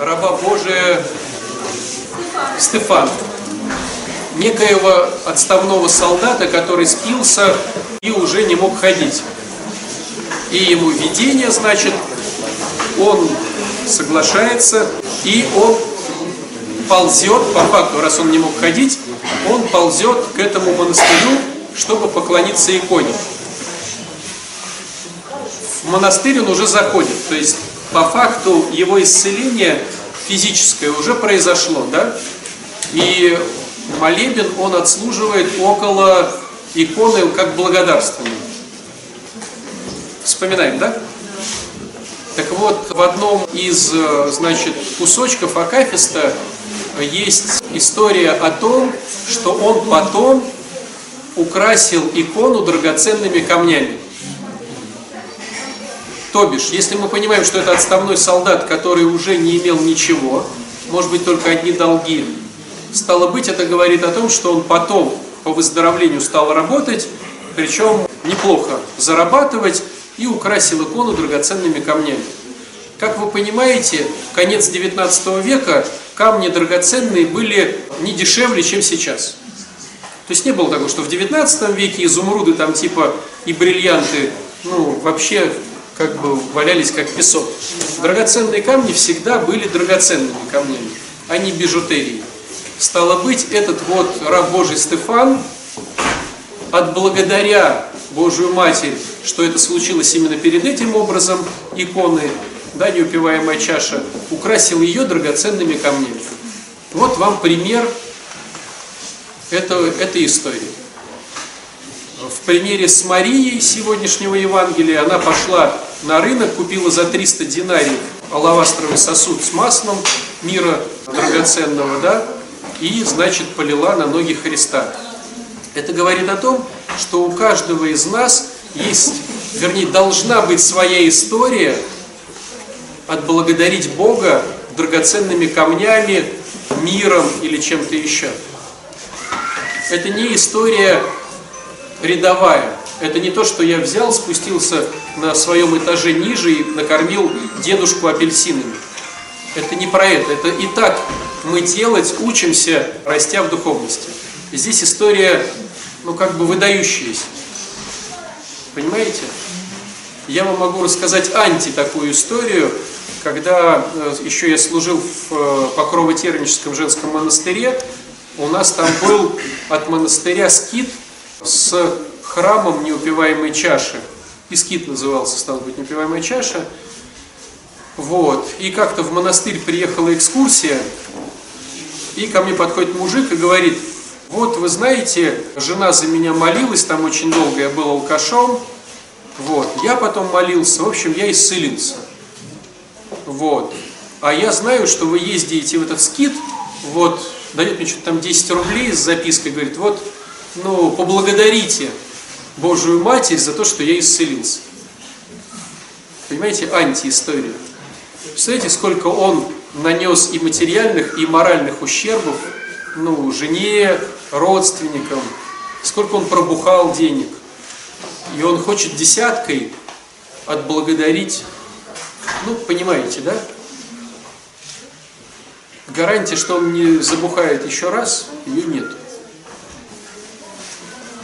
раба Божия Стефан, некоего отставного солдата, который спился и уже не мог ходить. И ему видение, значит, он соглашается, и он ползет, по факту, раз он не мог ходить, он ползет к этому монастырю, чтобы поклониться иконе. В монастырь он уже заходит, то есть по факту его исцеление физическое уже произошло, да? И молебен он отслуживает около иконы как благодарственный. Вспоминаем, да? Так вот, в одном из, значит, кусочков Акафиста есть история о том, что он потом украсил икону драгоценными камнями. То бишь, если мы понимаем, что это отставной солдат, который уже не имел ничего, может быть, только одни долги, стало быть, это говорит о том, что он потом по выздоровлению стал работать, причем неплохо зарабатывать, и украсил икону драгоценными камнями. Как вы понимаете, конец 19 века камни драгоценные были не дешевле, чем сейчас. То есть не было такого, что в 19 веке изумруды там типа и бриллианты, ну, вообще как бы валялись как песок. Драгоценные камни всегда были драгоценными камнями, а не бижутерией. Стало быть, этот вот раб Божий Стефан, отблагодаря Божию Матерь, что это случилось именно перед этим образом иконы, да, неупиваемая чаша, украсил ее драгоценными камнями. Вот вам пример это, этой истории. В примере с Марией сегодняшнего Евангелия она пошла на рынок, купила за 300 динариев алавастровый сосуд с маслом мира драгоценного, да, и, значит, полила на ноги Христа. Это говорит о том, что у каждого из нас есть, вернее, должна быть своя история отблагодарить Бога драгоценными камнями, миром или чем-то еще. Это не история рядовая. Это не то, что я взял, спустился на своем этаже ниже и накормил дедушку апельсинами. Это не про это. Это и так мы делать учимся, растя в духовности. здесь история, ну, как бы выдающаяся. Понимаете? Я вам могу рассказать анти такую историю, когда э, еще я служил в э, Покрово-Терническом женском монастыре, у нас там был от монастыря скит с храмом неупиваемой чаши. Искит назывался, стал быть, неупиваемая чаша. Вот. И как-то в монастырь приехала экскурсия, и ко мне подходит мужик и говорит, вот вы знаете, жена за меня молилась, там очень долго я был алкашом, вот, я потом молился, в общем, я исцелился. Вот. А я знаю, что вы ездите в этот скит, вот, дает мне что-то там 10 рублей с запиской, говорит, вот, ну, поблагодарите Божию Матерь за то, что я исцелился. Понимаете, антиистория. Представляете, сколько он нанес и материальных, и моральных ущербов ну, жене, родственникам, сколько он пробухал денег. И он хочет десяткой отблагодарить, ну, понимаете, да? Гарантия, что он не забухает еще раз, ее нет.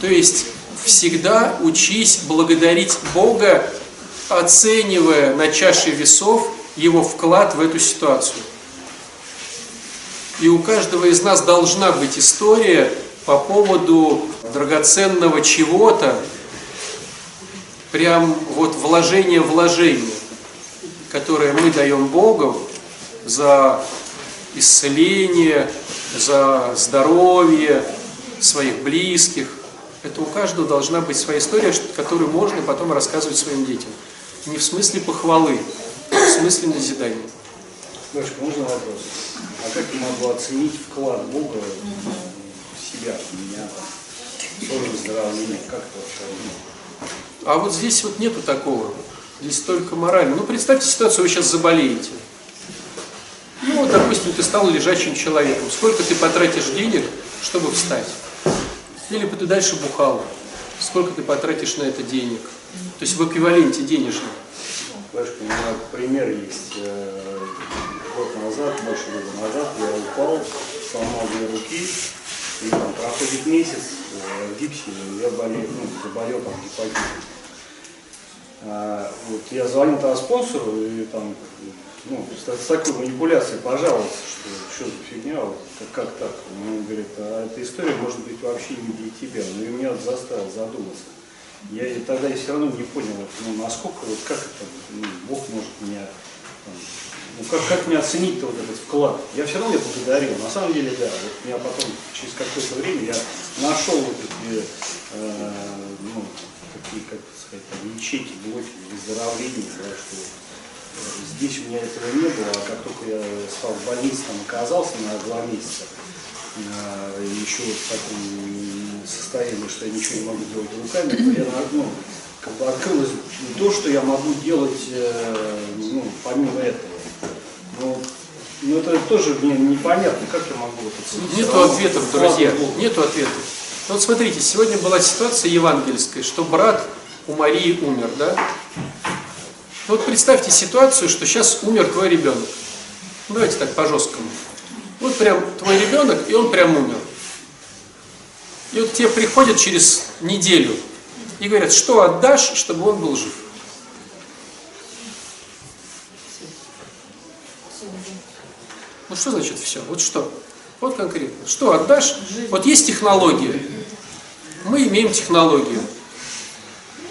То есть всегда учись благодарить Бога, оценивая на чаше весов его вклад в эту ситуацию. И у каждого из нас должна быть история по поводу драгоценного чего-то, прям вот вложение вложения, которое мы даем Богу за исцеление, за здоровье своих близких. Это у каждого должна быть своя история, которую можно потом рассказывать своим детям. Не в смысле похвалы, а в смысле назидания. Дочка, можно вопрос? А как я могу оценить вклад Бога в себя, в меня, тоже выздоровление? Как это вообще? А вот здесь вот нету такого. Здесь только морально. Ну, представьте ситуацию, вы сейчас заболеете. Ну, вот, допустим, ты стал лежачим человеком. Сколько ты потратишь денег, чтобы встать? Или бы ты дальше бухал. Сколько ты потратишь на это денег? То есть в эквиваленте денежном. Дочка, у меня пример есть. Э, год назад больше года назад, я упал, сломал две руки, и там проходит месяц э, в гипсе, я болею, ну, заболел там гепатитом. А, вот, я звонил тогда спонсору и там, ну, с, такой манипуляцией пожаловался, что что за фигня, вот, как, как так? Он говорит, а эта история может быть вообще не для тебя. Ну и меня заставил задуматься. Я и тогда все равно не понял, ну, насколько, вот как это, ну, Бог может меня, там, ну как, как мне оценить вот этот вклад. Я все равно я благодарил, на самом деле, да. Вот меня потом, через какое-то время, я нашел вот эти, э, ну, такие, как сказать, там, ячейки, блоки выздоровления, да, что здесь у меня этого не было, а как только я стал в больнице, там оказался на два месяца, э, еще вот в таком состоянии, что я ничего не могу делать руками, то я ну, как бы открылось то, что я могу делать э, ну, помимо этого. Но, но это тоже мне непонятно, как я могу это оценить. Нету ответов, друзья, нету ответов. Ну Вот смотрите, сегодня была ситуация евангельская, что брат у Марии умер, да? Вот представьте ситуацию, что сейчас умер твой ребенок. Ну, Давайте так по-жесткому. Вот прям твой ребенок, и он прям умер. И вот тебе приходят через неделю и говорят, что отдашь, чтобы он был жив. Ну что значит все? Вот что? Вот конкретно. Что отдашь? Вот есть технология. Мы имеем технологию.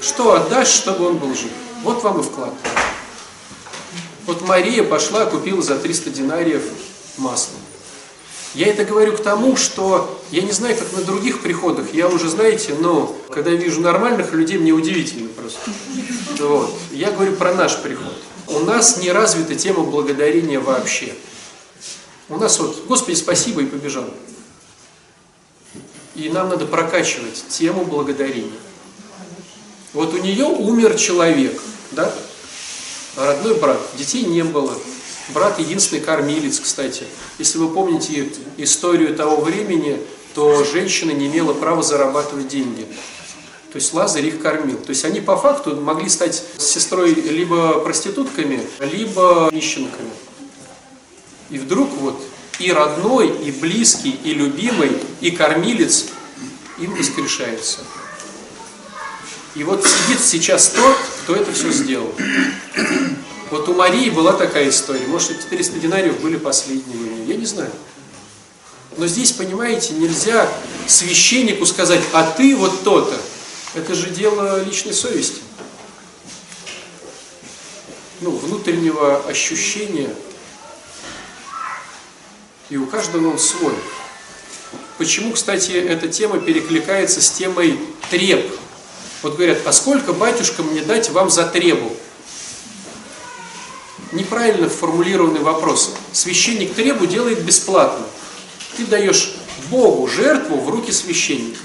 Что отдашь, чтобы он был жив? Вот вам и вклад. Вот Мария пошла, купила за 300 динариев масло. Я это говорю к тому, что я не знаю, как на других приходах. Я уже, знаете, но когда я вижу нормальных людей, мне удивительно просто. Вот. Я говорю про наш приход. У нас не развита тема благодарения вообще. У нас вот, Господи, спасибо, и побежал. И нам надо прокачивать тему благодарения. Вот у нее умер человек, да? Родной брат, детей не было. Брат единственный кормилец, кстати. Если вы помните историю того времени, то женщина не имела права зарабатывать деньги. То есть Лазарь их кормил. То есть они по факту могли стать сестрой либо проститутками, либо нищенками. И вдруг вот и родной, и близкий, и любимый, и кормилец им воскрешается. И вот сидит сейчас тот, кто это все сделал. Вот у Марии была такая история. Может, эти 400 динариев были последними. Я не знаю. Но здесь, понимаете, нельзя священнику сказать, а ты вот то-то. Это же дело личной совести. Ну, внутреннего ощущения. И у каждого он свой. Почему, кстати, эта тема перекликается с темой треб? Вот говорят, а сколько, батюшка, мне дать вам за требу? Неправильно формулированный вопрос. Священник требу делает бесплатно. Ты даешь Богу жертву в руки священника.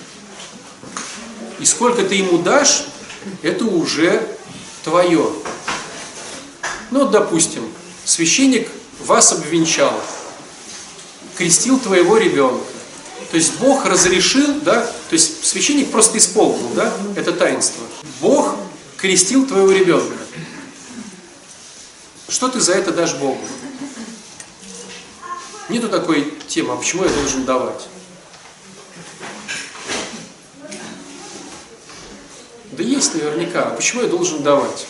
И сколько ты ему дашь, это уже твое. Ну, допустим, священник вас обвенчал, крестил твоего ребенка. То есть Бог разрешил, да, то есть священник просто исполнил, да, это таинство. Бог крестил твоего ребенка. Что ты за это дашь Богу? Нету такой темы, а почему я должен давать? Да есть наверняка, а почему я должен давать?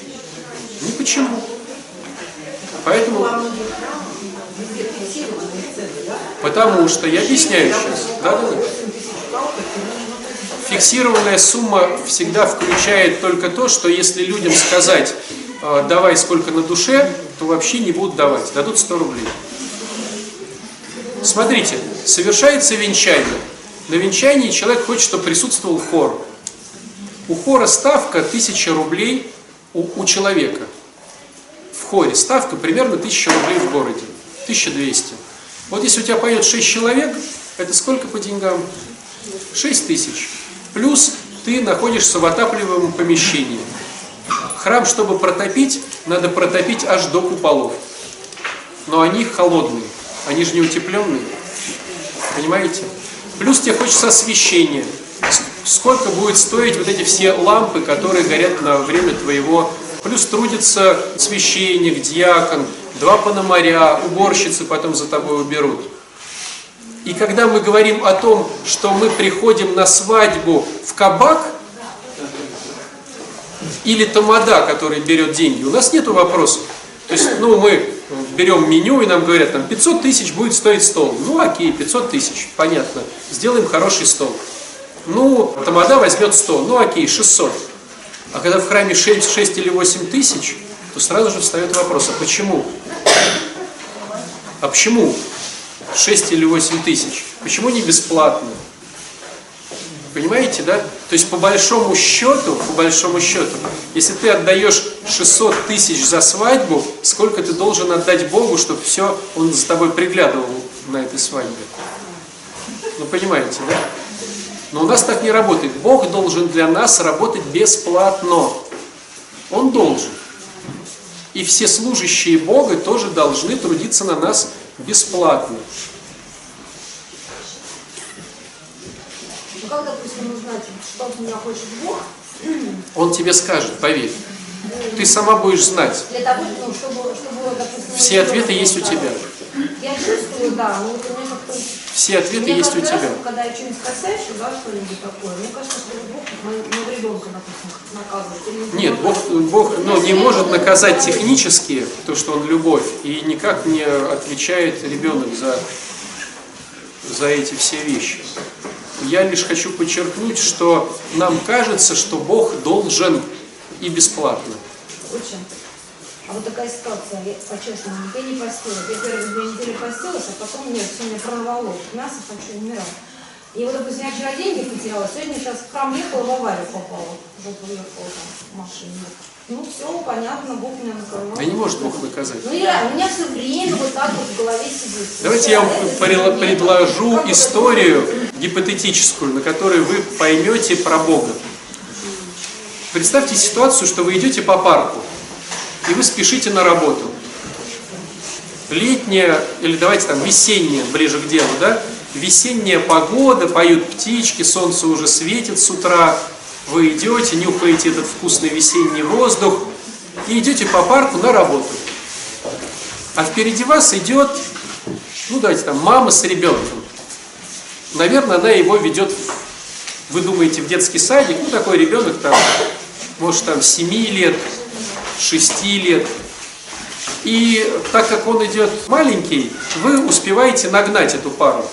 Ни почему. Поэтому... Потому что, я объясняю сейчас. Да, да. Фиксированная сумма всегда включает только то, что если людям сказать, э, давай сколько на душе, то вообще не будут давать, дадут 100 рублей. Смотрите, совершается венчание. На венчании человек хочет, чтобы присутствовал хор. У хора ставка 1000 рублей у, у человека. В хоре ставка примерно 1000 рублей в городе. 1200. Вот если у тебя поет 6 человек, это сколько по деньгам? 6 тысяч. Плюс ты находишься в отапливаемом помещении. Храм, чтобы протопить, надо протопить аж до куполов. Но они холодные, они же не утепленные. Понимаете? Плюс тебе хочется освещения. Сколько будет стоить вот эти все лампы, которые горят на время твоего... Плюс трудится священник, диакон, два пономаря, уборщицы потом за тобой уберут. И когда мы говорим о том, что мы приходим на свадьбу в кабак, или тамада, который берет деньги, у нас нет вопросов. То есть, ну, мы берем меню и нам говорят, там 500 тысяч будет стоить стол. Ну, окей, 500 тысяч, понятно. Сделаем хороший стол. Ну, тамада возьмет 100, ну, окей, 600. А когда в храме 6, 6 или 8 тысяч, то сразу же встает вопрос, а почему? А почему 6 или 8 тысяч? Почему не бесплатно? Понимаете, да? То есть по большому счету, по большому счету, если ты отдаешь 600 тысяч за свадьбу, сколько ты должен отдать Богу, чтобы все, он за тобой приглядывал на этой свадьбе? Ну понимаете, да? Но у нас так не работает. Бог должен для нас работать бесплатно. Он должен. И все служащие Бога тоже должны трудиться на нас бесплатно. Ну как, допустим, узнать, что от меня хочет Бог? Он тебе скажет, поверь. Ты сама будешь знать. Для того, ну, чтобы, чтобы, допустим... Все ответы есть у тебя. Я чувствую, да, но у меня как-то... Все ответы Мне есть у раз, тебя. Когда я что-нибудь косячу, да, что-нибудь такое, мне кажется, что Бог моего ребенка, допустим, наказывает. Нет, Бог, Бог ну, не может наказать технически то, что Он любовь, и никак не отвечает ребенок за, за эти все вещи. Я лишь хочу подчеркнуть, что нам кажется, что Бог должен и бесплатно. Очень. А вот такая ситуация, я по-честному, я не постилась. Я первые две недели постилась, а потом нет, все меня прорвало. Мясо хочу, умирать. И вот, допустим, я вчера деньги потеряла, сегодня сейчас в храм ехала, в аварию попала. Жопу ехала там в машине. Ну все, понятно, Бог меня накрывал. Да не может Бог наказать. Ну я, у меня все время вот так вот в голове сидит. Давайте я вам Это предложу как историю гипотетическую, на которой вы поймете про Бога. Представьте ситуацию, что вы идете по парку, и вы спешите на работу. Летняя, или давайте там весенняя, ближе к делу, да? Весенняя погода, поют птички, солнце уже светит с утра, вы идете, нюхаете этот вкусный весенний воздух и идете по парку на работу. А впереди вас идет, ну давайте там, мама с ребенком. Наверное, она его ведет, вы думаете, в детский садик, ну такой ребенок там, может там 7 лет, 6 лет. И так как он идет маленький, вы успеваете нагнать эту пару.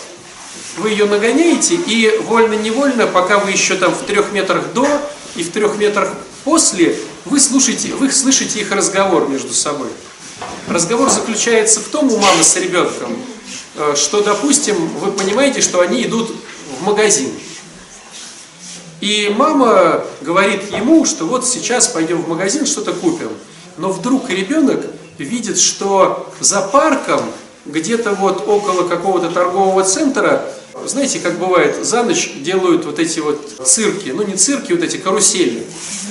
Вы ее нагоняете, и вольно-невольно, пока вы еще там в трех метрах до и в трех метрах после, вы слушаете, вы слышите их разговор между собой. Разговор заключается в том у мамы с ребенком, э, что, допустим, вы понимаете, что они идут в магазин. И мама говорит ему, что вот сейчас пойдем в магазин, что-то купим. Но вдруг ребенок видит, что за парком, где-то вот около какого-то торгового центра, знаете, как бывает, за ночь делают вот эти вот цирки, ну не цирки, вот эти карусели.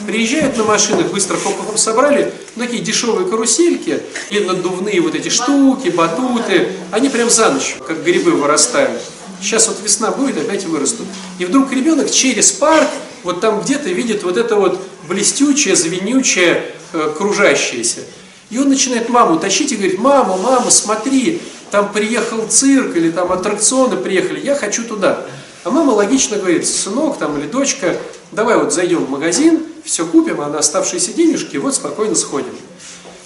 Приезжают на машинах, быстро хоп-хоп собрали, ну, такие дешевые карусельки, и надувные вот эти штуки, батуты, они прям за ночь, как грибы вырастают. Сейчас вот весна будет, опять вырастут. И вдруг ребенок через парк, вот там где-то видит вот это вот блестючее, звенючее, э, кружащееся. И он начинает маму тащить и говорит, мама, мама, смотри, там приехал цирк или там аттракционы приехали, я хочу туда. А мама логично говорит, сынок там или дочка, давай вот зайдем в магазин, все купим, а на оставшиеся денежки вот спокойно сходим.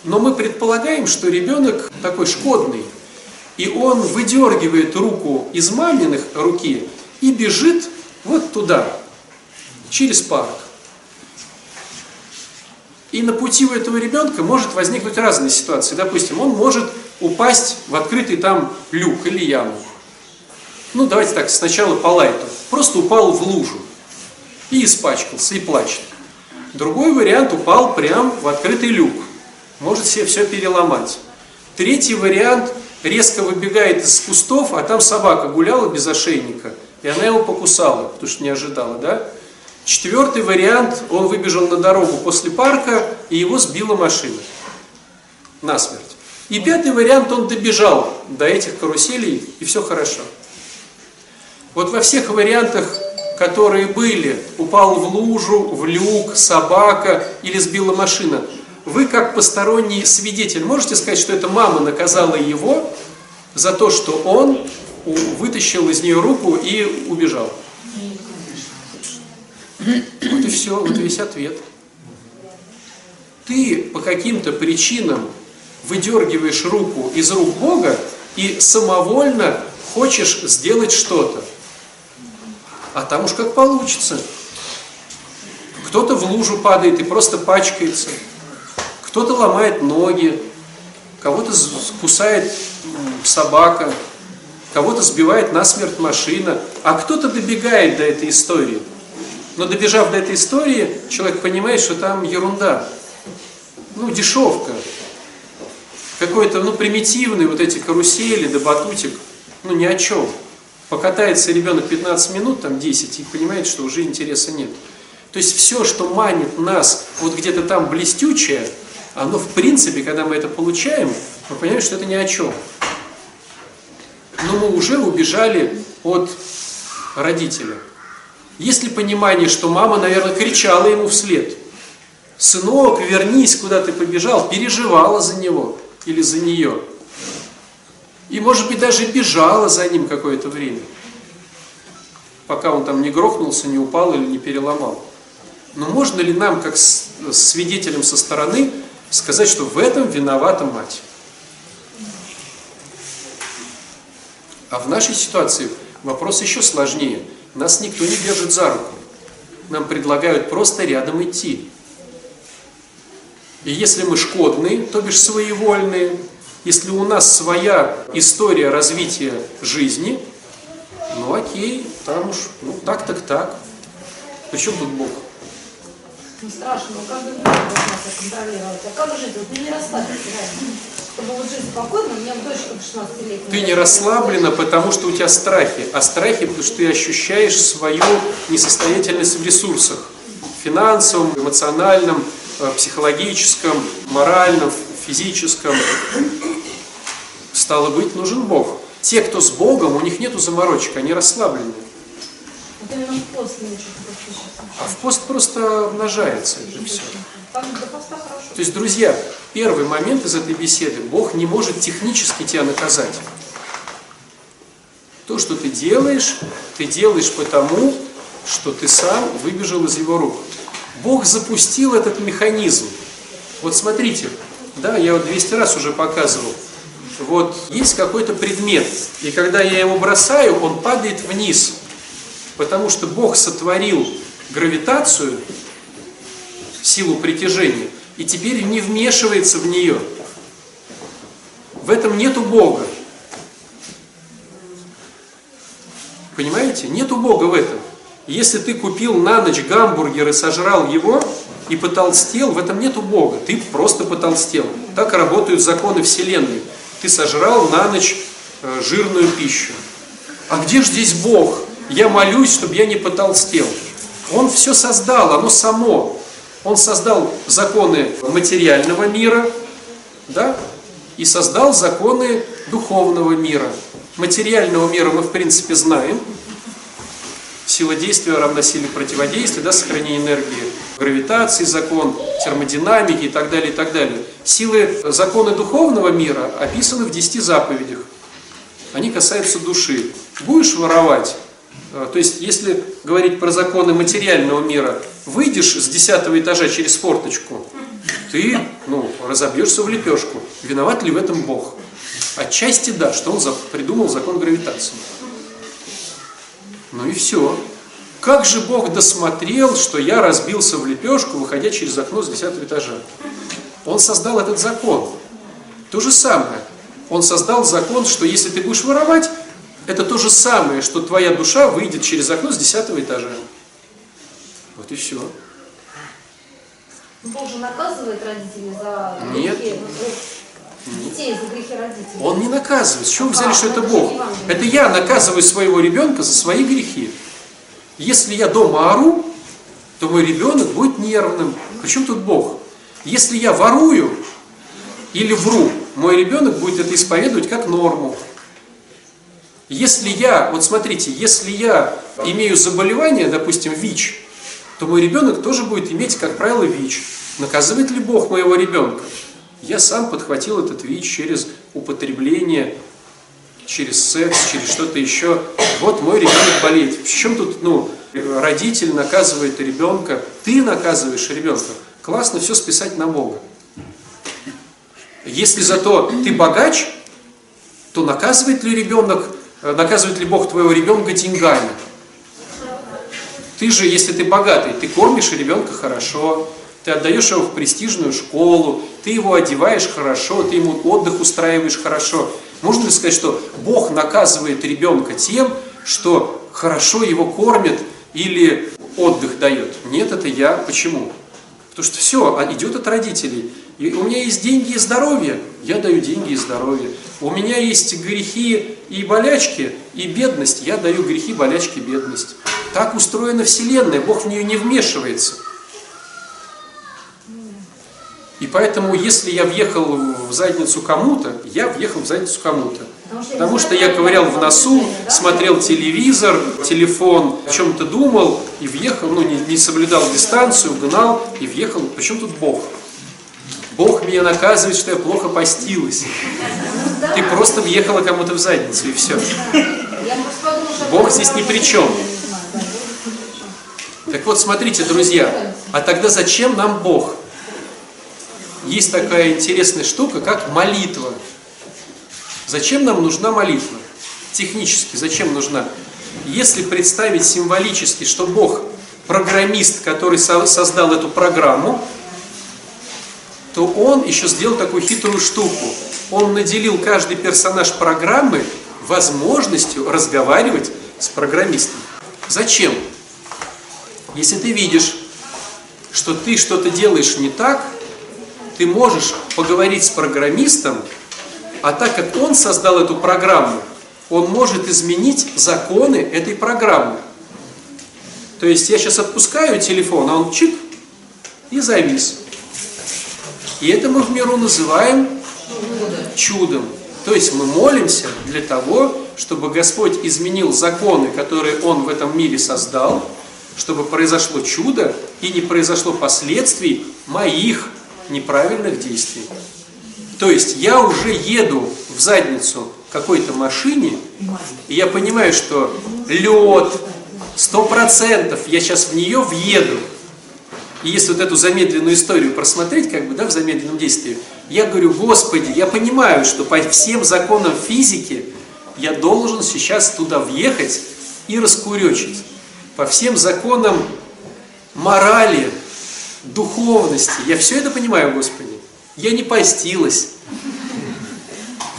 Но мы предполагаем, что ребенок такой шкодный, и он выдергивает руку из маминых руки и бежит вот туда, через парк. И на пути у этого ребенка может возникнуть разные ситуации. Допустим, он может упасть в открытый там люк или яму. Ну, давайте так, сначала по лайту. Просто упал в лужу и испачкался, и плачет. Другой вариант упал прям в открытый люк. Может себе все переломать. Третий вариант резко выбегает из кустов, а там собака гуляла без ошейника, и она его покусала, потому что не ожидала, да? Четвертый вариант, он выбежал на дорогу после парка, и его сбила машина. Насмерть. И пятый вариант, он добежал до этих каруселей, и все хорошо. Вот во всех вариантах, которые были, упал в лужу, в люк, собака или сбила машина, вы как посторонний свидетель можете сказать, что эта мама наказала его за то, что он вытащил из нее руку и убежал? Вот и все, вот и весь ответ. Ты по каким-то причинам выдергиваешь руку из рук Бога и самовольно хочешь сделать что-то. А там уж как получится. Кто-то в лужу падает и просто пачкается. Кто-то ломает ноги, кого-то кусает собака, кого-то сбивает насмерть машина, а кто-то добегает до этой истории. Но добежав до этой истории, человек понимает, что там ерунда. Ну, дешевка. Какой-то, ну, примитивный вот эти карусели, да батутик, ну, ни о чем. Покатается ребенок 15 минут, там 10, и понимает, что уже интереса нет. То есть все, что манит нас вот где-то там блестючее, оно в принципе, когда мы это получаем, мы понимаем, что это ни о чем. Но мы уже убежали от родителя. Есть ли понимание, что мама, наверное, кричала ему вслед? Сынок, вернись, куда ты побежал, переживала за него или за нее. И, может быть, даже бежала за ним какое-то время, пока он там не грохнулся, не упал или не переломал. Но можно ли нам, как свидетелям со стороны, сказать, что в этом виновата мать? А в нашей ситуации вопрос еще сложнее. Нас никто не держит за руку. Нам предлагают просто рядом идти. И если мы шкодные, то бишь своевольные, если у нас своя история развития жизни, ну окей, там уж, ну так так так. Причем тут Бог? Не страшно, но каждый день должна себя контролировать. А как жить? Вот мне не расслабиться. Чтобы вот жить спокойно, у меня дочка 16 лет. Ты не расслаблена, потому что у тебя страхи. А страхи, потому что ты ощущаешь свою несостоятельность в ресурсах. Финансовом, эмоциональном, э, психологическом, моральном, физическом. Стало быть, нужен Бог. Те, кто с Богом, у них нету заморочек, они расслаблены. Именно в пост не очень А в пост просто умножается это все. То есть, друзья, первый момент из этой беседы, Бог не может технически тебя наказать. То, что ты делаешь, ты делаешь потому, что ты сам выбежал из его рук. Бог запустил этот механизм. Вот смотрите, да, я вот 200 раз уже показывал. Вот есть какой-то предмет, и когда я его бросаю, он падает вниз. Потому что Бог сотворил гравитацию, силу притяжения, и теперь не вмешивается в нее. В этом нету Бога. Понимаете? Нету Бога в этом. Если ты купил на ночь гамбургер и сожрал его, и потолстел, в этом нету Бога. Ты просто потолстел. Так работают законы Вселенной. Ты сожрал на ночь э, жирную пищу. А где же здесь Бог? Я молюсь, чтобы я не потолстел. Он все создал, оно само. Он создал законы материального мира, да, и создал законы духовного мира. Материального мира мы, в принципе, знаем. Сила действия равна силе противодействия, да, сохранение энергии, гравитации закон, термодинамики и так далее, и так далее. Силы, законы духовного мира описаны в десяти заповедях. Они касаются души. Будешь воровать, Э, то есть, если говорить про законы материального мира, выйдешь с десятого этажа через форточку, ты ну, разобьешься в лепешку. Виноват ли в этом Бог? Отчасти да, что он придумал закон гравитации. Ну и все. Как же Бог досмотрел, что я разбился в лепешку, выходя через окно с десятого этажа? Он создал этот закон. То же самое. Он создал закон, что если ты будешь воровать, это то же самое, что твоя душа выйдет через окно с десятого этажа. Вот и все. Бог же наказывает родителей за Нет. грехи, детей за грехи родителей. Он не наказывает. С чего вы взяли, А, что это это Бог? Это я наказываю своего ребенка за свои грехи. Если я дома ору, то мой ребенок будет нервным. Причем тут Бог? Если я ворую или вру, мой ребенок будет это исповедовать как норму. Если я, вот смотрите, если я имею заболевание, допустим, ВИЧ, то мой ребенок тоже будет иметь, как правило, ВИЧ. Наказывает ли Бог моего ребенка? Я сам подхватил этот ВИЧ через употребление, через секс, через что-то еще. Вот мой ребенок болеет. В чем тут, ну, родитель наказывает ребенка, ты наказываешь ребенка. Классно все списать на Бога. Если зато ты богач, то наказывает ли ребенок, наказывает ли Бог твоего ребенка деньгами? Ты же, если ты богатый, ты кормишь ребенка хорошо, ты отдаешь его в престижную школу, ты его одеваешь хорошо, ты ему отдых устраиваешь хорошо. Можно ли сказать, что Бог наказывает ребенка тем, что хорошо его кормят или отдых дает? Нет, это я. Почему? Потому что все а идет от родителей. И у меня есть деньги и здоровье, я даю деньги и здоровье. У меня есть грехи и болячки, и бедность, я даю грехи, болячки, бедность. Так устроена Вселенная, Бог в нее не вмешивается. И поэтому, если я въехал в задницу кому-то, я въехал в задницу кому-то. Потому что я ковырял в носу, смотрел телевизор, телефон, о чем-то думал и въехал, ну не, не соблюдал дистанцию, гнал и въехал. Причем тут Бог? Бог меня наказывает, что я плохо постилась. Ты просто въехала кому-то в задницу и все. Бог здесь ни при чем. Так вот, смотрите, друзья, а тогда зачем нам Бог? Есть такая интересная штука, как молитва. Зачем нам нужна молитва? Технически, зачем нужна? Если представить символически, что Бог программист, который создал эту программу, то он еще сделал такую хитрую штуку. Он наделил каждый персонаж программы возможностью разговаривать с программистом. Зачем? Если ты видишь, что ты что-то делаешь не так, ты можешь поговорить с программистом, а так как он создал эту программу, он может изменить законы этой программы. То есть я сейчас отпускаю телефон, а он чик и завис. И это мы в миру называем чудом. То есть мы молимся для того, чтобы Господь изменил законы, которые Он в этом мире создал, чтобы произошло чудо и не произошло последствий моих неправильных действий. То есть я уже еду в задницу какой-то машине, и я понимаю, что лед, сто процентов я сейчас в нее въеду. И если вот эту замедленную историю просмотреть, как бы, да, в замедленном действии, я говорю, Господи, я понимаю, что по всем законам физики я должен сейчас туда въехать и раскуречить. По всем законам морали, духовности. Я все это понимаю, Господи. Я не постилась.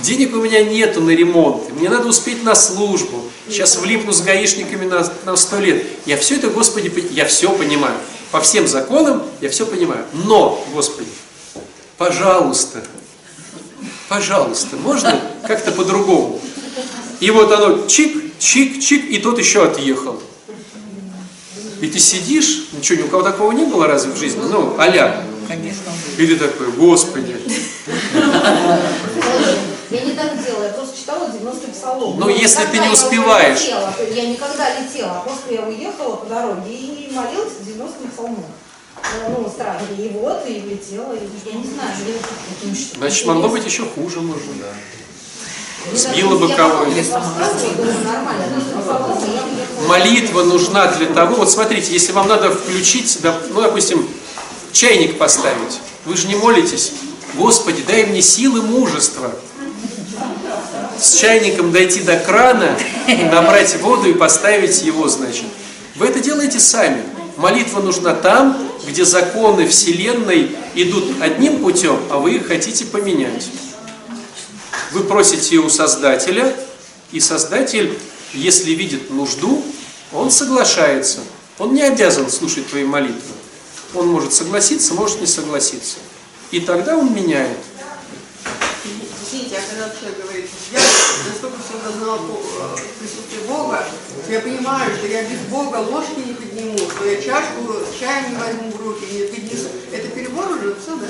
Денег у меня нету на ремонт. Мне надо успеть на службу. Сейчас влипну с гаишниками на сто лет. Я все это, Господи, я все понимаю. По всем законам я все понимаю. Но, Господи, пожалуйста, пожалуйста, можно как-то по-другому? И вот оно чик, чик, чик, и тот еще отъехал. И ты сидишь, ничего, ни у кого такого не было разве в жизни? Ну, аля. Конечно. И ты такой, Господи. Я не так делала, я просто читала 90 псалом. Но, если ты не успеваешь. Я, летела, я никогда летела, а просто я уехала по дороге и молилась 90 псалмом. Ну, страшно. И вот, и летела, и я не знаю. Я, Значит, могло быть еще хуже, может, да. Сбила бы кого Молитва нужна для того, вот смотрите, если вам надо включить, ну, допустим, чайник поставить, вы же не молитесь, Господи, дай мне силы мужества с чайником дойти до крана, набрать воду и поставить его, значит. Вы это делаете сами. Молитва нужна там, где законы Вселенной идут одним путем, а вы их хотите поменять. Вы просите у Создателя, и Создатель, если видит нужду, он соглашается. Он не обязан слушать твои молитвы. Он может согласиться, может не согласиться. И тогда он меняет. Извините, а когда человек говорит, я настолько все познал э, присутствие Бога, я понимаю, что я без Бога ложки не подниму, что я чашку чая не возьму в руки, не поднесу. Это перебор уже все, да?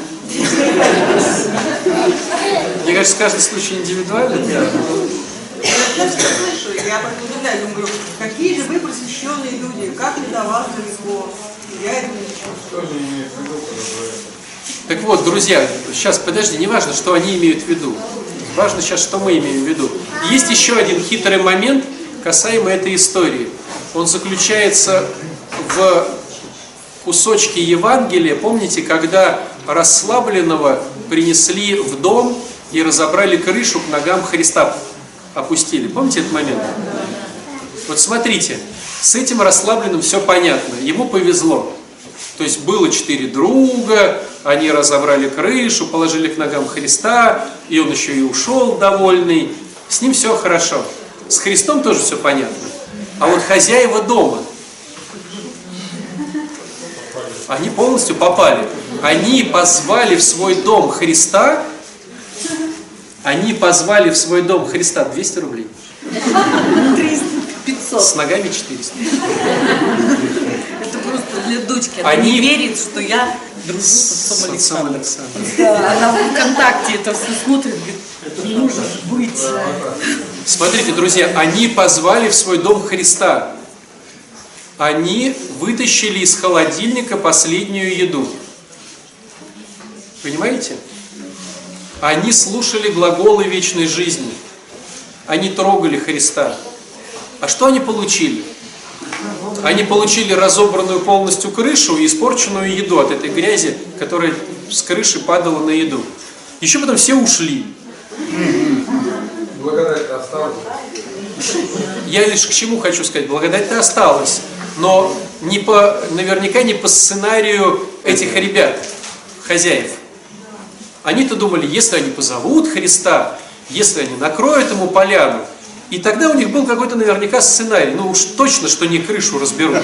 Мне кажется, каждый случай индивидуален. Да. Сейчас все слышу, я так удивляюсь, думаю, какие же вы просвещенные люди, как ли до вас далеко. Я это не чувствую. Так вот, друзья, сейчас подожди, не важно, что они имеют в виду. Важно сейчас, что мы имеем в виду. Есть еще один хитрый момент, касаемо этой истории. Он заключается в кусочке Евангелия. Помните, когда расслабленного принесли в дом и разобрали крышу к ногам Христа опустили. Помните этот момент? Вот смотрите, с этим расслабленным все понятно. Ему повезло. То есть было четыре друга, они разобрали крышу, положили к ногам Христа, и он еще и ушел довольный. С ним все хорошо. С Христом тоже все понятно. А вот хозяева дома, они полностью попали. Они позвали в свой дом Христа, они позвали в свой дом Христа 200 рублей. 300, 500. С ногами 400. Это просто для дочки. Она Они- не верит, что я дружу с отцом Александром. Александром. Да, она в ВКонтакте это все смотрит, говорит, не может быть. Смотрите, друзья, они позвали в свой дом Христа. Они вытащили из холодильника последнюю еду. Понимаете? Они слушали глаголы вечной жизни. Они трогали Христа. А что они получили? Они получили разобранную полностью крышу и испорченную еду от этой грязи, которая с крыши падала на еду. Еще потом все ушли. Благодать осталась. Я лишь к чему хочу сказать, благодать-то осталась, но не по, наверняка не по сценарию этих ребят, хозяев. Они-то думали, если они позовут Христа, если они накроют ему поляну, и тогда у них был какой-то наверняка сценарий, ну уж точно, что не крышу разберут.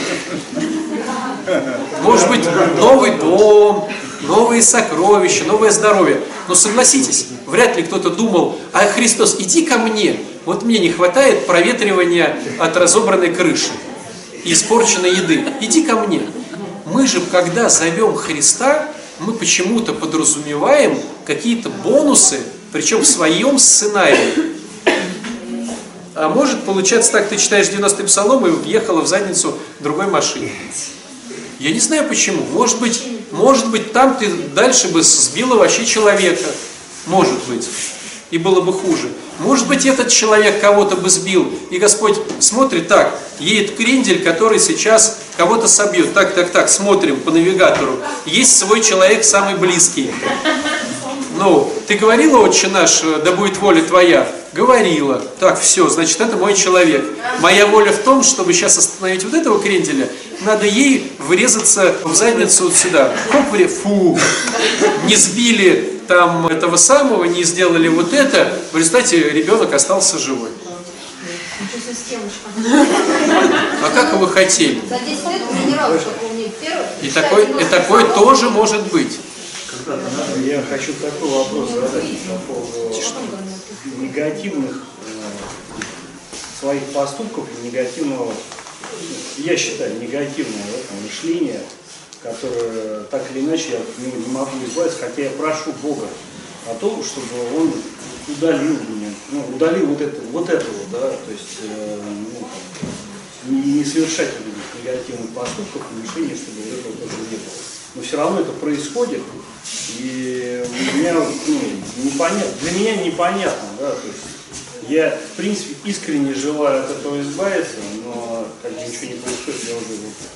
Может быть, новый дом, новые сокровища, новое здоровье. Но согласитесь, вряд ли кто-то думал, а Христос, иди ко мне, вот мне не хватает проветривания от разобранной крыши и испорченной еды. Иди ко мне. Мы же, когда зовем Христа, мы почему-то подразумеваем какие-то бонусы, причем в своем сценарии. А может получаться так, ты читаешь 90-й псалом и въехала в задницу другой машины. Я не знаю почему. Может быть, может быть, там ты дальше бы сбила вообще человека. Может быть. И было бы хуже. Может быть, этот человек кого-то бы сбил. И Господь смотрит так, едет крендель, который сейчас кого-то собьет. Так, так, так, смотрим по навигатору. Есть свой человек самый близкий. Ну, ты говорила, отче наш, да будет воля твоя? Говорила. Так, все, значит, это мой человек. Моя воля в том, чтобы сейчас остановить вот этого кренделя, надо ей врезаться в задницу вот сюда. Хоп, вре- фу, не сбили там этого самого, не сделали вот это. В результате ребенок остался живой. А как вы хотели? За 10 лет генерал что помнит первый. И такой, и такой тоже может быть. Я хочу такой вопрос задать по поводу негативных э, своих поступков и негативного, я считаю, негативного этого мышления, которое так или иначе я него не могу избавиться, хотя я прошу Бога о том, чтобы Он удалил меня, ну, удалил вот это, вот это вот, да, то есть э, ну, не, не совершать этих негативных поступков и мышлений, чтобы вот этого тоже не было. Но все равно это происходит, и у меня ну, непонятно, для меня непонятно, да, то есть я, в принципе, искренне желаю от этого избавиться, но как бы ничего не происходит, я уже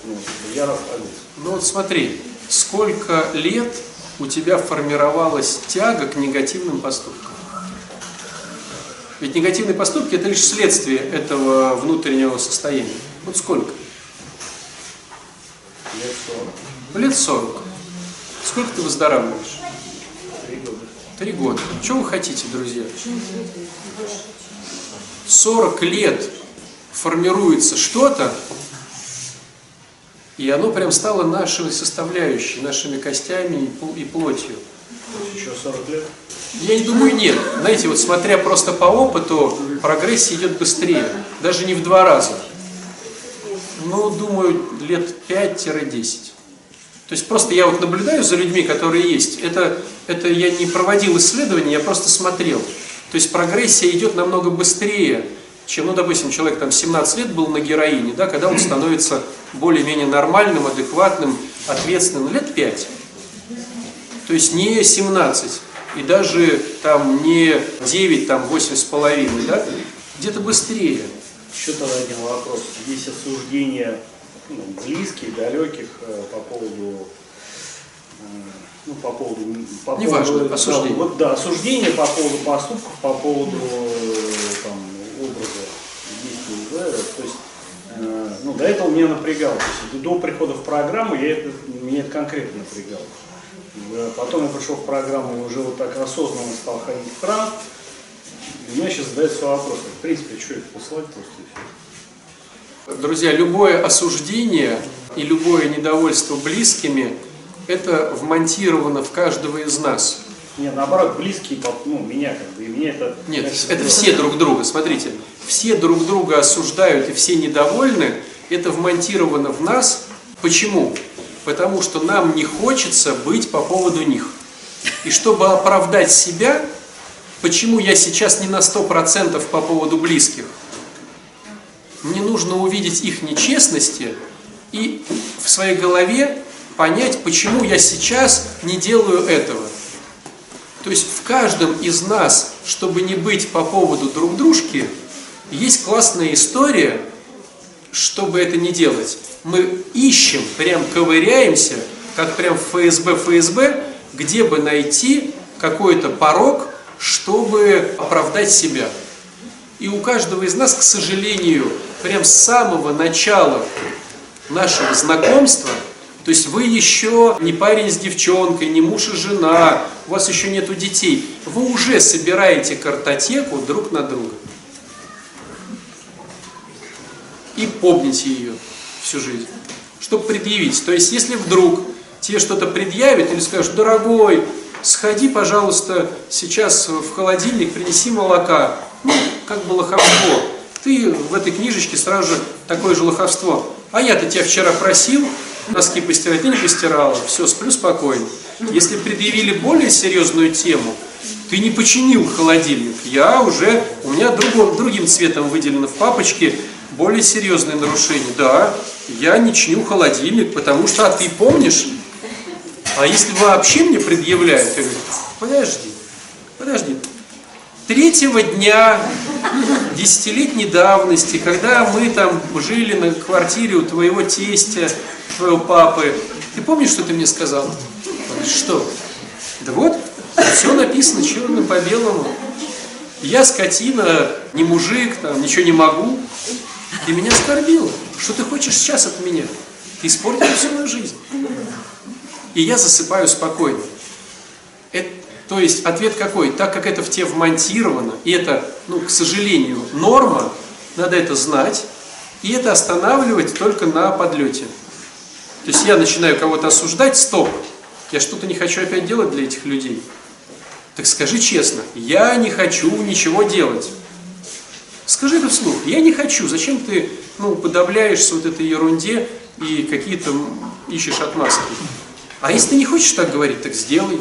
ну, я расстраиваюсь. Ну вот смотри, сколько лет у тебя формировалась тяга к негативным поступкам? Ведь негативные поступки это лишь следствие этого внутреннего состояния. Вот сколько? Лет 40, Лет 40. Сколько ты выздоравливаешь? Три года. Чего вы хотите, друзья? 40 лет формируется что-то, и оно прям стало нашей составляющей, нашими костями и пл- и плотью. Еще 40 лет. Я не думаю, нет. Знаете, вот смотря просто по опыту, прогрессия идет быстрее. Даже не в два раза. Ну, думаю, лет 5-10. То есть просто я вот наблюдаю за людьми, которые есть. Это, это я не проводил исследования, я просто смотрел. То есть прогрессия идет намного быстрее. чем, ну, допустим, человек там 17 лет был на героине, да, когда он становится более-менее нормальным, адекватным, ответственным, лет 5. То есть не 17, и даже там не 9, там 8 с половиной, да, где-то быстрее. Еще тогда один вопрос. Есть осуждения ну, близких, далеких э, по поводу э, ну, по поводу... По Неважно, поводу, осуждение. Да, вот, да, осуждение по поводу поступков, по поводу э, там, образа действий То есть, э, ну, до этого меня напрягало. То есть, до прихода в программу я это, меня это конкретно напрягало. Потом я пришел в программу и уже вот так осознанно стал ходить в храм. И у меня сейчас задается вопрос, в принципе, что их послать просто и все. Друзья, любое осуждение и любое недовольство близкими – это вмонтировано в каждого из нас. Нет, наоборот, близкие, ну, меня как бы, и меня это... Нет, значит, это все друг друга. Смотрите, все друг друга осуждают и все недовольны. Это вмонтировано в нас. Почему? Потому что нам не хочется быть по поводу них. И чтобы оправдать себя, почему я сейчас не на 100% по поводу близких, мне нужно увидеть их нечестности и в своей голове понять, почему я сейчас не делаю этого. То есть в каждом из нас, чтобы не быть по поводу друг дружки, есть классная история, чтобы это не делать. Мы ищем, прям ковыряемся, как прям в ФСБ, ФСБ, где бы найти какой-то порог, чтобы оправдать себя. И у каждого из нас, к сожалению, прям с самого начала нашего знакомства, то есть вы еще не парень с девчонкой, не муж и жена, у вас еще нету детей, вы уже собираете картотеку друг на друга. И помните ее всю жизнь, чтобы предъявить. То есть, если вдруг тебе что-то предъявят или скажут, дорогой, сходи, пожалуйста, сейчас в холодильник, принеси молока, ну, как бы лоховство. Ты в этой книжечке сразу же такое же лоховство. А я-то тебя вчера просил носки постирать, ты не постирала, все, сплю спокойно. Если предъявили более серьезную тему, ты не починил холодильник, я уже, у меня другом, другим цветом выделено в папочке более серьезные нарушения. Да, я не чиню холодильник, потому что, а ты помнишь, а если вообще мне предъявляют, я говорю, подожди, подожди, третьего дня десятилетней давности, когда мы там жили на квартире у твоего тестя, твоего папы, ты помнишь, что ты мне сказал? Что? Да вот, все написано черным по белому. Я скотина, не мужик, там, ничего не могу. Ты меня оскорбила. Что ты хочешь сейчас от меня? Ты испортил всю мою жизнь. И я засыпаю спокойно. Это, то есть ответ какой? Так как это в тебе вмонтировано, и это, ну, к сожалению, норма, надо это знать, и это останавливать только на подлете. То есть я начинаю кого-то осуждать, стоп, я что-то не хочу опять делать для этих людей. Так скажи честно, я не хочу ничего делать. Скажи это вслух, я не хочу, зачем ты ну, подавляешься вот этой ерунде и какие-то ищешь отмазки. А если ты не хочешь так говорить, так сделай.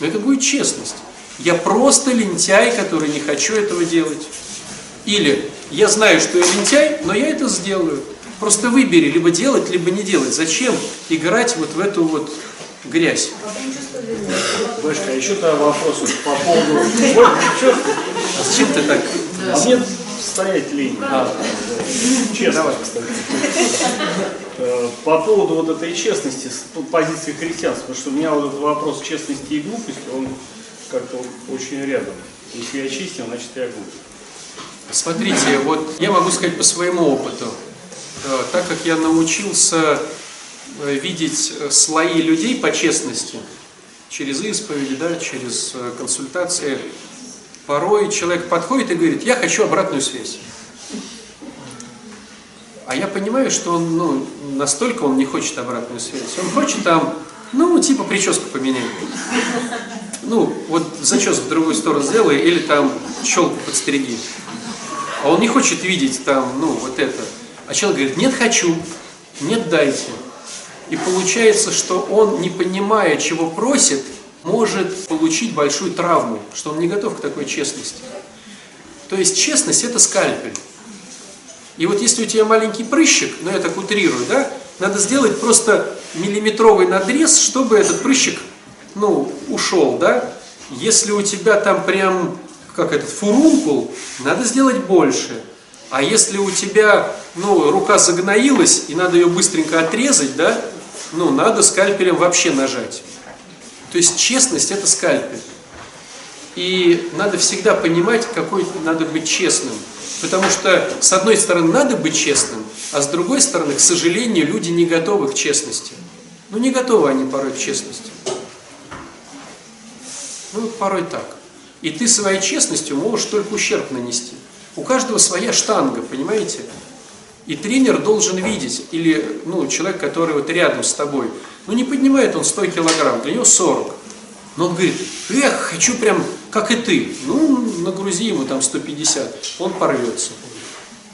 Но это будет честность. Я просто лентяй, который не хочу этого делать. Или я знаю, что я лентяй, но я это сделаю. Просто выбери, либо делать, либо не делать. Зачем играть вот в эту вот грязь? Потом чувство вины. Бэшка, а еще тогда вопрос по поводу... А зачем ты так? а мне стоять лень. А, Честно. давай. Э, По поводу вот этой честности с позиции христианства, потому что у меня вот этот вопрос честности и глупости, он как-то очень рядом. Если я честен, значит я глуп. Смотрите, вот я могу сказать по своему опыту. Э, Так как я научился э, видеть слои людей по честности, через исповеди, да, через консультации, порой человек подходит и говорит, я хочу обратную связь. А я понимаю, что он, ну, настолько он не хочет обратную связь. Он хочет там, ну, типа прическу поменять. Ну, вот зачес в другую сторону сделай, или там челку подстриги. А он не хочет видеть там, ну, вот это. А человек говорит, нет, хочу, нет, дайте. И получается, что он, не понимая, чего просит, может получить большую травму, что он не готов к такой честности. То есть честность это скальпель. И вот если у тебя маленький прыщик, ну я так утрирую, да, надо сделать просто миллиметровый надрез, чтобы этот прыщик, ну, ушел, да. Если у тебя там прям, как этот, фурункул, надо сделать больше. А если у тебя, ну, рука загноилась, и надо ее быстренько отрезать, да, ну, надо скальпелем вообще нажать. То есть честность это скальпель. И надо всегда понимать, какой надо быть честным. Потому что, с одной стороны, надо быть честным, а с другой стороны, к сожалению, люди не готовы к честности. Ну, не готовы они порой к честности. Ну, порой так. И ты своей честностью можешь только ущерб нанести. У каждого своя штанга, понимаете? И тренер должен видеть, или ну, человек, который вот рядом с тобой, ну не поднимает он 100 килограмм, для него 40. Но он говорит, эх, хочу прям как и ты. Ну, нагрузи ему там 150, он порвется.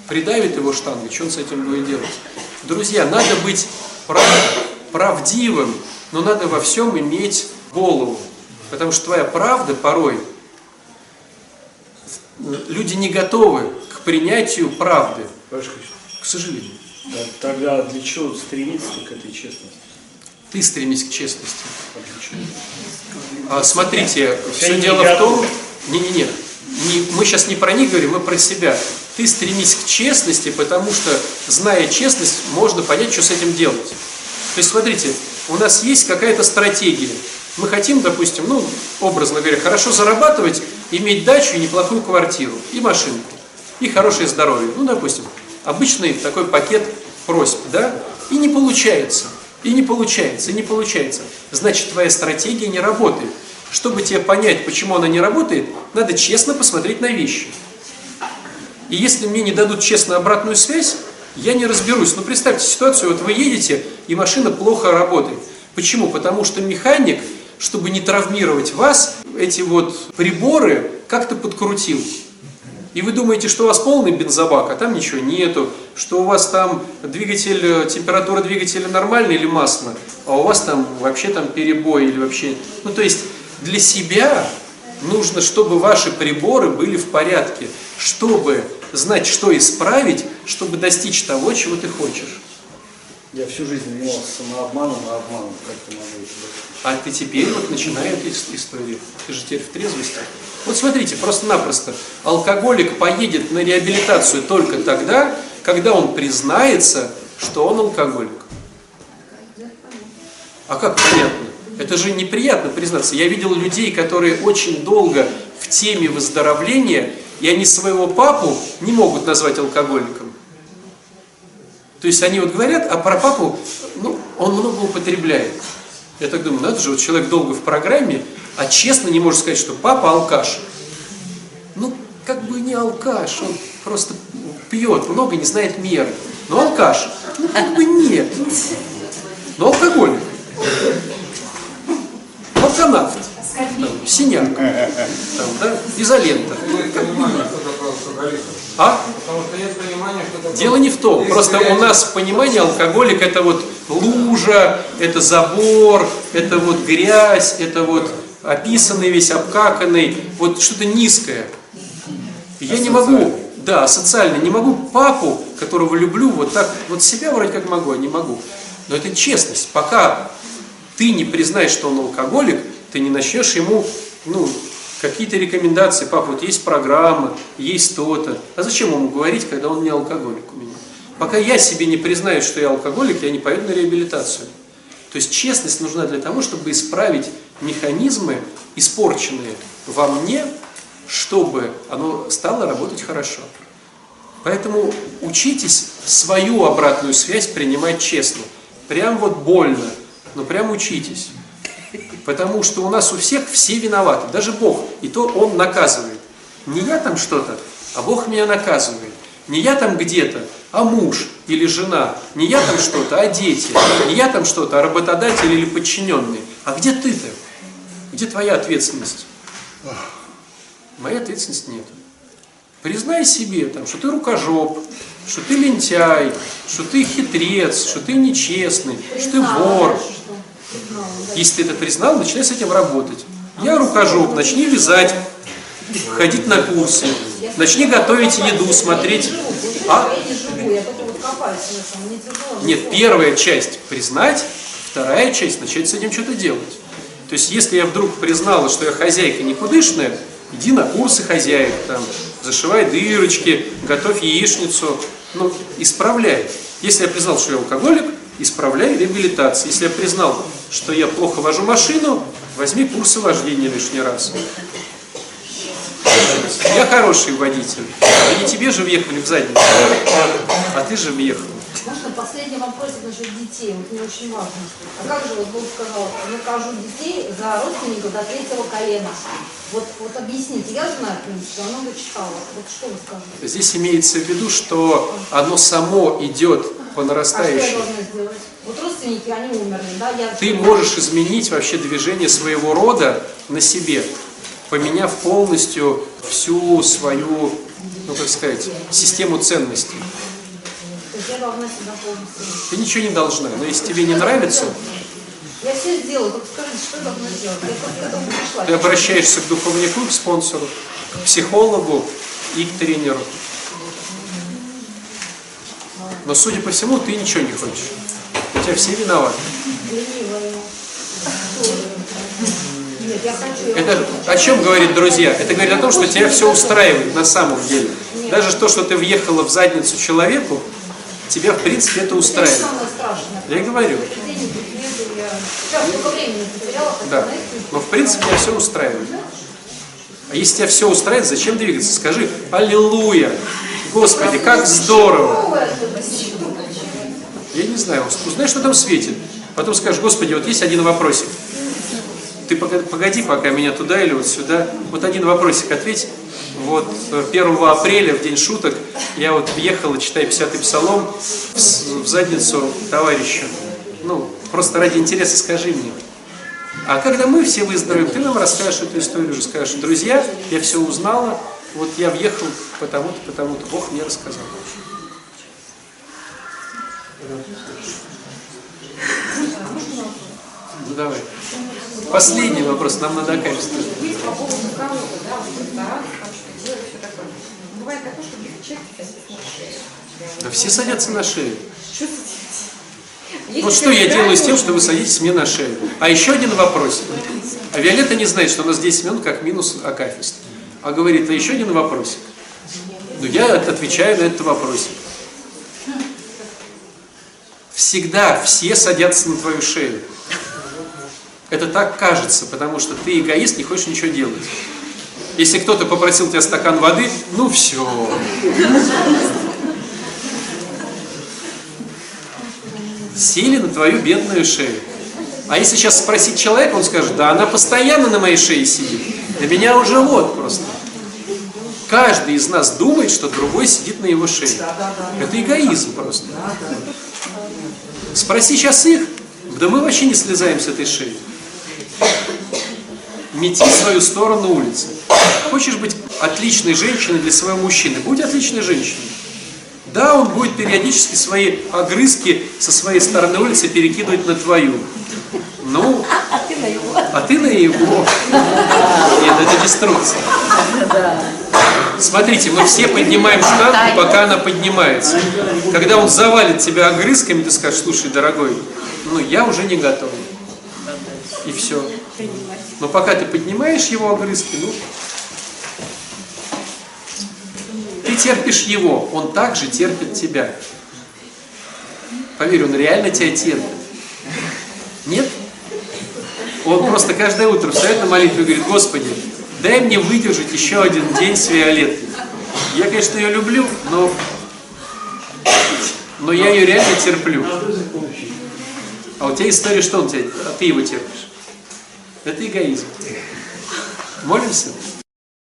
Придавит его штангой, что он с этим будет делать? Друзья, надо быть прав, правдивым, но надо во всем иметь голову. Потому что твоя правда порой, люди не готовы к принятию правды, к сожалению. Тогда для чего стремиться к этой честности? Ты стремись к честности. А смотрите, все дело не в том, готовы. не-не-не, не- мы сейчас не про них говорим, мы про себя. Ты стремись к честности, потому что, зная честность, можно понять, что с этим делать. То есть, смотрите, у нас есть какая-то стратегия. Мы хотим, допустим, ну, образно говоря, хорошо зарабатывать, иметь дачу и неплохую квартиру, и машинку, и хорошее здоровье. Ну, допустим, обычный такой пакет просьб, да? И не получается, и не получается, и не получается. Значит, твоя стратегия не работает. Чтобы тебе понять, почему она не работает, надо честно посмотреть на вещи. И если мне не дадут честно обратную связь, я не разберусь. Ну, представьте ситуацию, вот вы едете, и машина плохо работает. Почему? Потому что механик, чтобы не травмировать вас, эти вот приборы как-то подкрутил. И вы думаете, что у вас полный бензобак, а там ничего нету, что у вас там двигатель, э, температура двигателя нормальная или масляная, а у вас там вообще там перебой или вообще... Ну, то есть для себя нужно, чтобы ваши приборы были в порядке, чтобы знать, что исправить, чтобы достичь того, чего ты хочешь. Я всю жизнь занимался самообманом и обманом. Как ты могу А ты теперь вот начинает ис- историю. Ты же теперь в трезвости. Вот смотрите, просто-напросто. Алкоголик поедет на реабилитацию только тогда, когда он признается, что он алкоголик. А как понятно? Это же неприятно признаться. Я видел людей, которые очень долго в теме выздоровления, и они своего папу не могут назвать алкоголиком. То есть они вот говорят, а про папу, ну, он много употребляет. Я так думаю, надо же, вот человек долго в программе, а честно не может сказать, что папа алкаш. Ну, как бы не алкаш, он просто пьет много, не знает меры. Но алкаш, ну, как бы нет. Но алкоголик. Алканавт. Там, синяк. Там, да, изолента. А? Дело не в том, просто у нас понимание алкоголик это вот лужа, это забор, это вот грязь, это вот описанный весь, обкаканный, вот что-то низкое. И Я не могу, да, социально, не могу папу, которого люблю, вот так, вот себя вроде как могу, а не могу. Но это честность. Пока ты не признаешь, что он алкоголик, ты не начнешь ему, ну, какие-то рекомендации, папа, вот есть программа, есть то-то. А зачем ему говорить, когда он не алкоголик у меня? Пока я себе не признаю, что я алкоголик, я не пойду на реабилитацию. То есть честность нужна для того, чтобы исправить механизмы, испорченные во мне, чтобы оно стало работать хорошо. Поэтому учитесь свою обратную связь принимать честно. Прям вот больно, но прям учитесь. Потому что у нас у всех все виноваты, даже Бог. И то Он наказывает. Не я там что-то, а Бог меня наказывает. Не я там где-то, а муж или жена. Не я там что-то, а дети. Не я там что-то, а работодатель или подчиненный. А где ты-то? Где твоя ответственность? Моей ответственности нет. Признай себе, там, что ты рукожоп, что ты лентяй, что ты хитрец, что ты нечестный, что ты вор. Если ты это признал, начинай с этим работать. Я рукожоп, начни вязать, ходить на курсы. Начни готовить еду, смотреть. А? Нет, первая часть признать, вторая часть начать с этим что-то делать. То есть, если я вдруг признала, что я хозяйка никудышная, иди на курсы хозяек, там, зашивай дырочки, готовь яичницу, ну, исправляй. Если я признал, что я алкоголик, исправляй реабилитацию. Если я признал, что я плохо вожу машину, возьми курсы вождения лишний раз. Я хороший водитель. А не тебе же въехали в задницу, а ты же въехал. Можно последний вопрос насчет детей, вот мне очень важно. А как же, вот Бог сказал, накажу детей за родственников до третьего колена. Вот, вот объясните, я знаю, я много читала. Вот что вы скажете? Здесь имеется в виду, что оно само идет по А что я нарастающей. должна сделать? Вот родственники, они умерли, да? Я Ты можешь изменить вообще движение своего рода на себе, поменяв полностью всю свою, ну как сказать, систему ценностей. То есть я должна себя полностью... Ты ничего не должна, но если тебе не нравится, Я все сделаю, только скажите, что я должна сделать? Я просто к этому пришла. ты обращаешься к духовнику, к спонсору, к психологу и к тренеру. Но, судя по всему, ты ничего не хочешь. У тебя все виноваты. Это о чем говорит, друзья? Это говорит о том, что тебя все устраивает на самом деле. Даже то, что ты въехала в задницу человеку, тебя, в принципе, это Это устраивает. страшное. Я говорю. Я... Да. это- Но, в принципе, тебя все устраивает. А если тебя все устраивает, зачем двигаться? Скажи «Аллилуйя!» Господи, как здорово! Это. Я не знаю, узнай, что там светит. Потом скажешь, Господи, вот есть один вопросик. Ты погоди, пока меня туда или вот сюда. Вот один вопросик ответь. Вот э, 1 апреля, в день шуток, я вот въехала, читая 50-й псалом, в, в задницу товарищу. Ну, просто ради интереса скажи мне. А когда мы все выздоровеем, ты нам расскажешь эту историю, скажешь, друзья, я все узнала, вот я въехал потому-то, потому-то, Бог мне рассказал. Ну давай. Последний вопрос, нам надо качество. Есть по поводу кого-то, да, вот ресторан, делать, все такое. Бывает такое, что человек садится на шею. Да все садятся на шею. Что? Есть Вот что я делаю с тем, что вы садитесь мне на шею. А еще один вопрос. А Виолетта не знает, что у нас 10 минут как минус акафист. А говорит, а еще один вопросик. Ну, я от- отвечаю на этот вопросик. Всегда все садятся на твою шею. Это так кажется, потому что ты эгоист, не хочешь ничего делать. Если кто-то попросил тебя стакан воды, ну все. Сели на твою бедную шею. А если сейчас спросить человека, он скажет, да она постоянно на моей шее сидит. Для меня уже вот просто. Каждый из нас думает, что другой сидит на его шее. Это эгоизм просто. Спроси сейчас их, да мы вообще не слезаем с этой шеи. Мети свою сторону улицы. Хочешь быть отличной женщиной для своего мужчины? Будь отличной женщиной. Да, он будет периодически свои огрызки со своей стороны улицы перекидывать на твою. Ну, А ты на его. а ты на его. Нет, это деструкция. Смотрите, мы все поднимаем штангу, пока она поднимается. Когда он завалит тебя огрызками, ты скажешь, слушай, дорогой, ну я уже не готов. И все. Но пока ты поднимаешь его огрызки, ну, ты терпишь его, он также терпит тебя. Поверь, он реально тебя терпит. Нет? Он просто каждое утро встает на молитву и говорит, Господи, дай мне выдержать еще один день с Виолеттой. Я, конечно, ее люблю, но, но я ее реально терплю. А у тебя история, что он тебя, а ты его терпишь? Это эгоизм. Молимся?